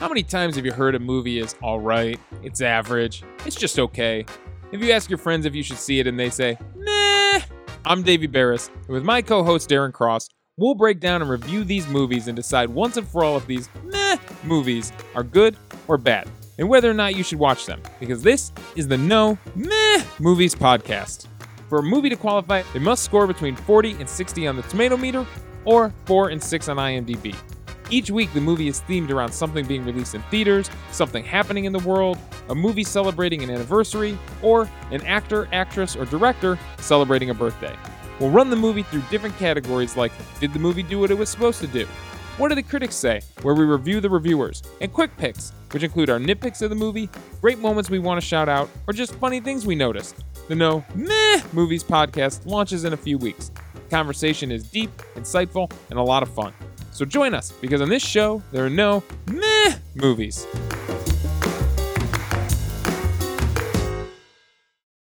How many times have you heard a movie is alright, it's average, it's just okay? If you ask your friends if you should see it and they say, nah, I'm Davey Barris, and with my co host Darren Cross, we'll break down and review these movies and decide once and for all if these meh movies are good or bad, and whether or not you should watch them, because this is the No Meh Movies Podcast. For a movie to qualify, it must score between 40 and 60 on the tomato meter or 4 and 6 on IMDb. Each week, the movie is themed around something being released in theaters, something happening in the world, a movie celebrating an anniversary, or an actor, actress, or director celebrating a birthday. We'll run the movie through different categories like Did the movie do what it was supposed to do? What do the critics say? Where we review the reviewers, and quick picks, which include our nitpicks of the movie, great moments we want to shout out, or just funny things we noticed. The No Meh Movies podcast launches in a few weeks. The conversation is deep, insightful, and a lot of fun. So join us because on this show, there are no meh movies.